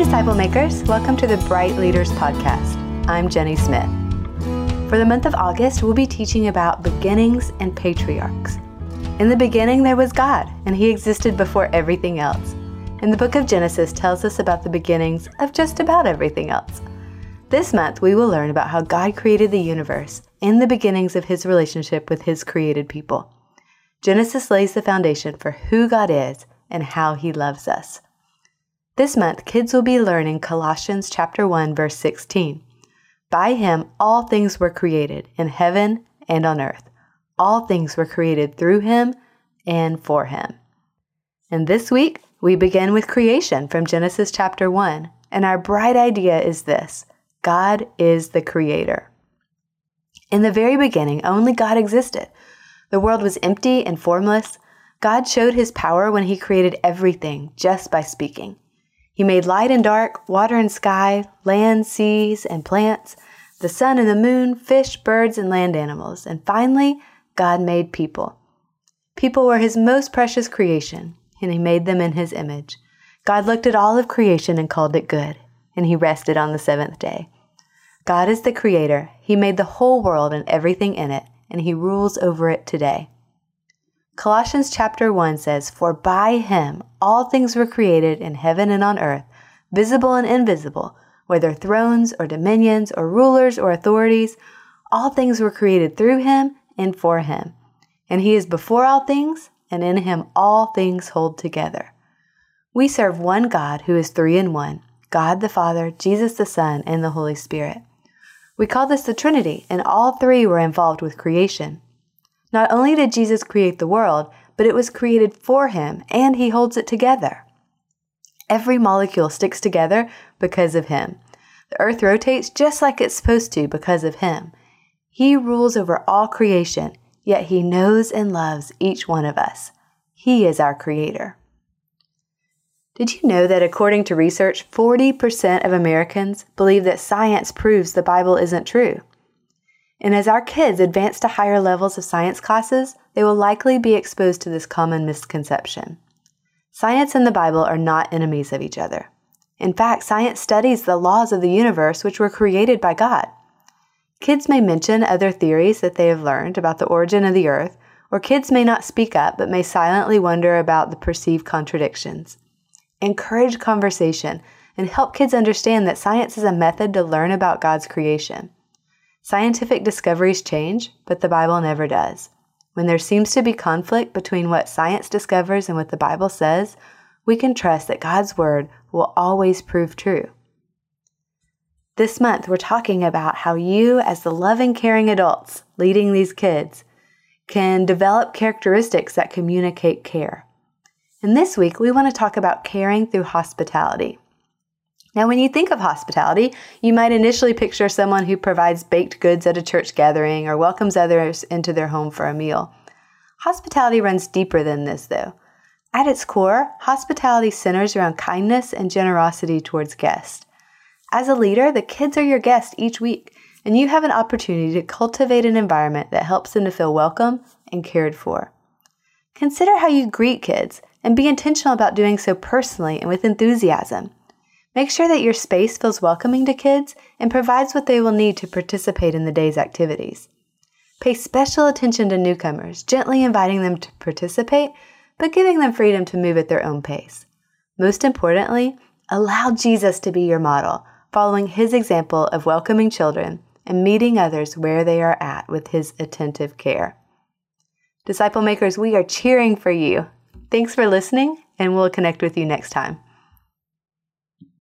Disciple Makers. Welcome to the Brite Leaders Podcast. I'm Jenny Smith. For the month of August, we'll be teaching about beginnings and patriarchs. In the beginning, there was God, and He existed before everything else. And the book of Genesis tells us about the beginnings of just about everything else. This month, we will learn about how God created the universe in the beginnings of His relationship with His created people. Genesis lays the foundation for who God is and how He loves us. This month, kids will be learning Colossians chapter 1 verse 16. By him all things were created in heaven and on earth. All things were created through him and for him. And this week, we begin with creation from Genesis chapter 1, and our bright idea is this God is the creator. In the very beginning, only God existed. The world was empty and formless. God showed his power when he created everything just by speaking. He made light and dark, water and sky, land, seas, and plants, the sun and the moon, fish, birds, and land animals. And finally, God made people. People were his most precious creation, and he made them in his image. God looked at all of creation and called it good, and he rested on the seventh day. God is the creator. He made the whole world and everything in it, and he rules over it today. Colossians chapter 1 says, For by him all things were created in heaven and on earth, visible and invisible, whether thrones or dominions or rulers or authorities, all things were created through him and for him. And he is before all things, and in him all things hold together. We serve one God who is three in one God the Father, Jesus the Son, and the Holy Spirit. We call this the Trinity, and all three were involved with creation. Not only did Jesus create the world, but it was created for him, and he holds it together. Every molecule sticks together because of him. The earth rotates just like it's supposed to because of him. He rules over all creation, yet he knows and loves each one of us. He is our creator. Did you know that according to research, 40% of Americans believe that science proves the Bible isn't true? And as our kids advance to higher levels of science classes, they will likely be exposed to this common misconception. Science and the Bible are not enemies of each other. In fact, science studies the laws of the universe which were created by God. Kids may mention other theories that they have learned about the origin of the earth, or kids may not speak up but may silently wonder about the perceived contradictions. Encourage conversation and help kids understand that science is a method to learn about God's creation. Scientific discoveries change, but the Bible never does. When there seems to be conflict between what science discovers and what the Bible says, we can trust that God's Word will always prove true. This month, we're talking about how you, as the loving, caring adults leading these kids, can develop characteristics that communicate care. And this week, we want to talk about caring through hospitality. Now, when you think of hospitality, you might initially picture someone who provides baked goods at a church gathering or welcomes others into their home for a meal. Hospitality runs deeper than this, though. At its core, hospitality centers around kindness and generosity towards guests. As a leader, the kids are your guests each week, and you have an opportunity to cultivate an environment that helps them to feel welcome and cared for. Consider how you greet kids and be intentional about doing so personally and with enthusiasm. Make sure that your space feels welcoming to kids and provides what they will need to participate in the day's activities. Pay special attention to newcomers, gently inviting them to participate, but giving them freedom to move at their own pace. Most importantly, allow Jesus to be your model, following his example of welcoming children and meeting others where they are at with his attentive care. Disciple makers, we are cheering for you. Thanks for listening, and we'll connect with you next time.